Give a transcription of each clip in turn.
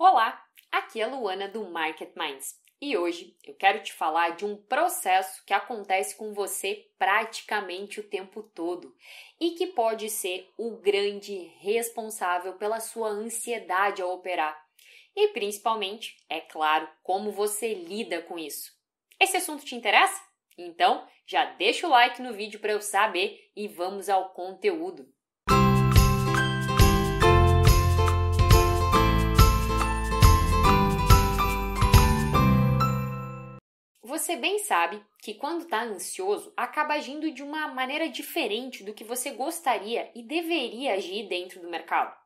Olá, aqui é a Luana do Market Minds e hoje eu quero te falar de um processo que acontece com você praticamente o tempo todo e que pode ser o grande responsável pela sua ansiedade ao operar e principalmente, é claro, como você lida com isso. Esse assunto te interessa? Então já deixa o like no vídeo para eu saber e vamos ao conteúdo. Você bem sabe que quando está ansioso, acaba agindo de uma maneira diferente do que você gostaria e deveria agir dentro do mercado.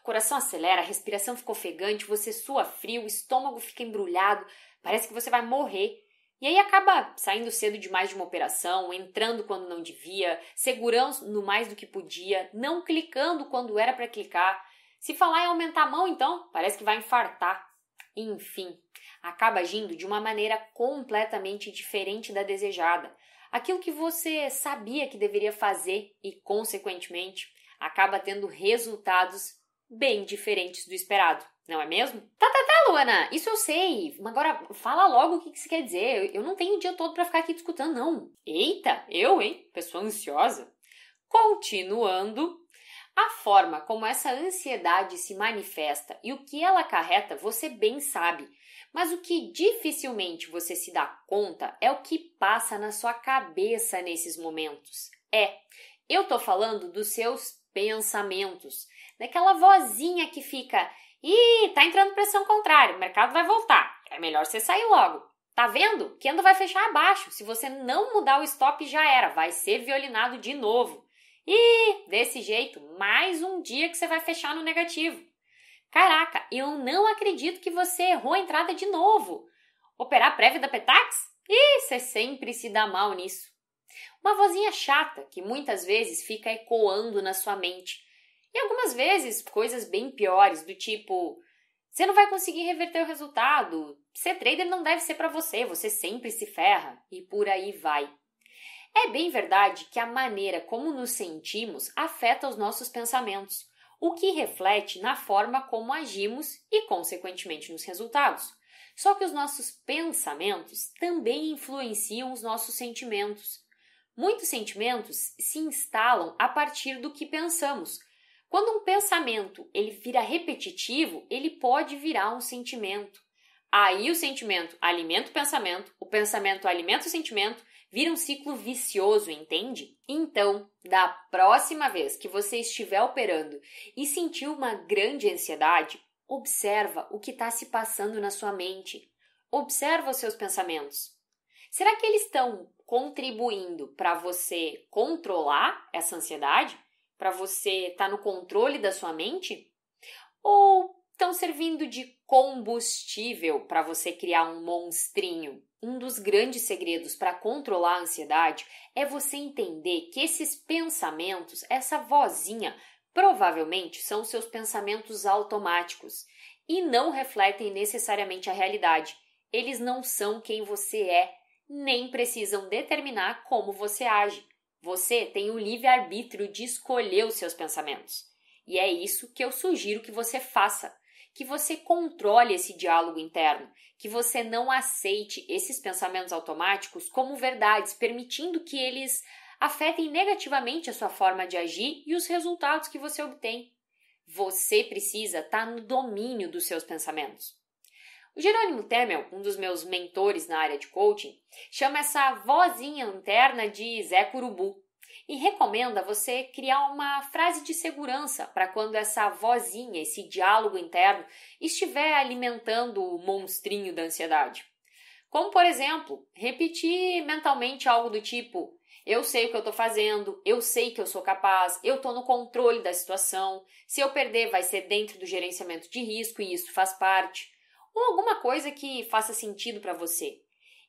O coração acelera, a respiração fica ofegante, você sua frio, o estômago fica embrulhado, parece que você vai morrer. E aí acaba saindo cedo demais de uma operação, entrando quando não devia, segurando mais do que podia, não clicando quando era para clicar. Se falar em aumentar a mão, então, parece que vai infartar. Enfim, acaba agindo de uma maneira completamente diferente da desejada. Aquilo que você sabia que deveria fazer e, consequentemente, acaba tendo resultados bem diferentes do esperado, não é mesmo? Tá, tá, tá, Luana, isso eu sei. Agora fala logo o que isso quer dizer. Eu não tenho o dia todo para ficar aqui discutindo, não. Eita, eu, hein? Pessoa ansiosa. Continuando, a forma como essa ansiedade se manifesta e o que ela acarreta, você bem sabe. Mas o que dificilmente você se dá conta é o que passa na sua cabeça nesses momentos. É, eu tô falando dos seus pensamentos, daquela vozinha que fica: "Ih, tá entrando pressão contrária, o mercado vai voltar. É melhor você sair logo". Tá vendo? Kendo vai fechar abaixo. Se você não mudar o stop já era, vai ser violinado de novo. E desse jeito, mais um dia que você vai fechar no negativo. Caraca, eu não acredito que você errou a entrada de novo. Operar prévia da Petax? Ih, você sempre se dá mal nisso. Uma vozinha chata que muitas vezes fica ecoando na sua mente. E algumas vezes coisas bem piores, do tipo: você não vai conseguir reverter o resultado, ser trader não deve ser para você, você sempre se ferra, e por aí vai. É bem verdade que a maneira como nos sentimos afeta os nossos pensamentos, o que reflete na forma como agimos e, consequentemente, nos resultados. Só que os nossos pensamentos também influenciam os nossos sentimentos. Muitos sentimentos se instalam a partir do que pensamos. Quando um pensamento ele vira repetitivo, ele pode virar um sentimento. Aí o sentimento alimenta o pensamento, o pensamento alimenta o sentimento Vira um ciclo vicioso, entende? Então, da próxima vez que você estiver operando e sentir uma grande ansiedade, observa o que está se passando na sua mente. Observa os seus pensamentos. Será que eles estão contribuindo para você controlar essa ansiedade? Para você estar tá no controle da sua mente? Ou estão servindo de combustível para você criar um monstrinho? Um dos grandes segredos para controlar a ansiedade é você entender que esses pensamentos, essa vozinha, provavelmente são seus pensamentos automáticos e não refletem necessariamente a realidade. Eles não são quem você é, nem precisam determinar como você age. Você tem o livre-arbítrio de escolher os seus pensamentos. E é isso que eu sugiro que você faça que você controle esse diálogo interno, que você não aceite esses pensamentos automáticos como verdades, permitindo que eles afetem negativamente a sua forma de agir e os resultados que você obtém. Você precisa estar no domínio dos seus pensamentos. O Jerônimo Temel, um dos meus mentores na área de coaching, chama essa vozinha interna de Zé Curubu e recomenda você criar uma frase de segurança para quando essa vozinha, esse diálogo interno, estiver alimentando o monstrinho da ansiedade. Como, por exemplo, repetir mentalmente algo do tipo: eu sei o que eu estou fazendo, eu sei que eu sou capaz, eu estou no controle da situação, se eu perder vai ser dentro do gerenciamento de risco e isso faz parte. Ou alguma coisa que faça sentido para você.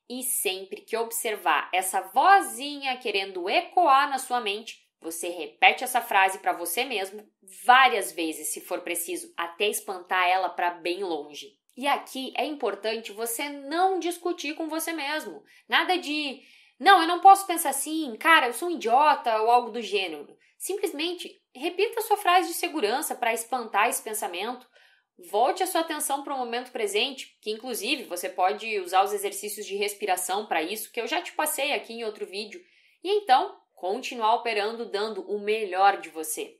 E sempre que observar essa vozinha querendo ecoar na sua mente, você repete essa frase para você mesmo várias vezes, se for preciso, até espantar ela para bem longe. E aqui é importante você não discutir com você mesmo. Nada de, não, eu não posso pensar assim, cara, eu sou um idiota ou algo do gênero. Simplesmente repita a sua frase de segurança para espantar esse pensamento Volte a sua atenção para o momento presente, que inclusive você pode usar os exercícios de respiração para isso, que eu já te passei aqui em outro vídeo, e então continuar operando dando o melhor de você.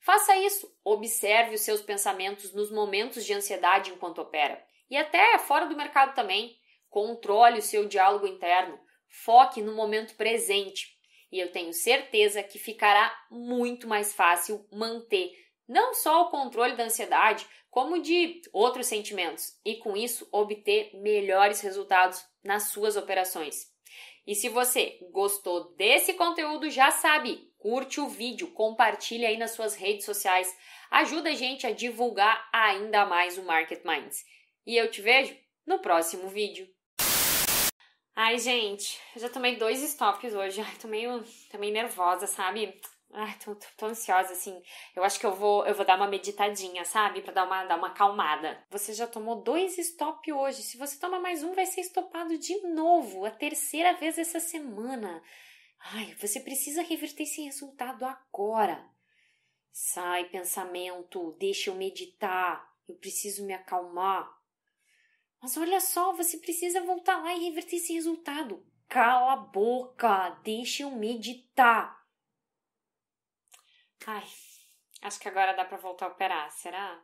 Faça isso, observe os seus pensamentos nos momentos de ansiedade enquanto opera, e até fora do mercado também. Controle o seu diálogo interno, foque no momento presente, e eu tenho certeza que ficará muito mais fácil manter não só o controle da ansiedade, como de outros sentimentos, e com isso obter melhores resultados nas suas operações. E se você gostou desse conteúdo, já sabe, curte o vídeo, compartilha aí nas suas redes sociais, ajuda a gente a divulgar ainda mais o Market Minds. E eu te vejo no próximo vídeo. Ai, gente, eu já tomei dois stops hoje. Ai, tô meio, tô meio nervosa, sabe? Ai, tô, tô, tô, ansiosa, assim. Eu acho que eu vou, eu vou dar uma meditadinha, sabe? Pra dar uma, dar uma acalmada. Você já tomou dois stop hoje. Se você tomar mais um, vai ser estopado de novo. A terceira vez essa semana. Ai, você precisa reverter esse resultado agora. Sai, pensamento. Deixa eu meditar. Eu preciso me acalmar. Mas olha só, você precisa voltar lá e reverter esse resultado. Cala a boca. Deixa eu meditar. Ai, acho que agora dá para voltar a operar, será?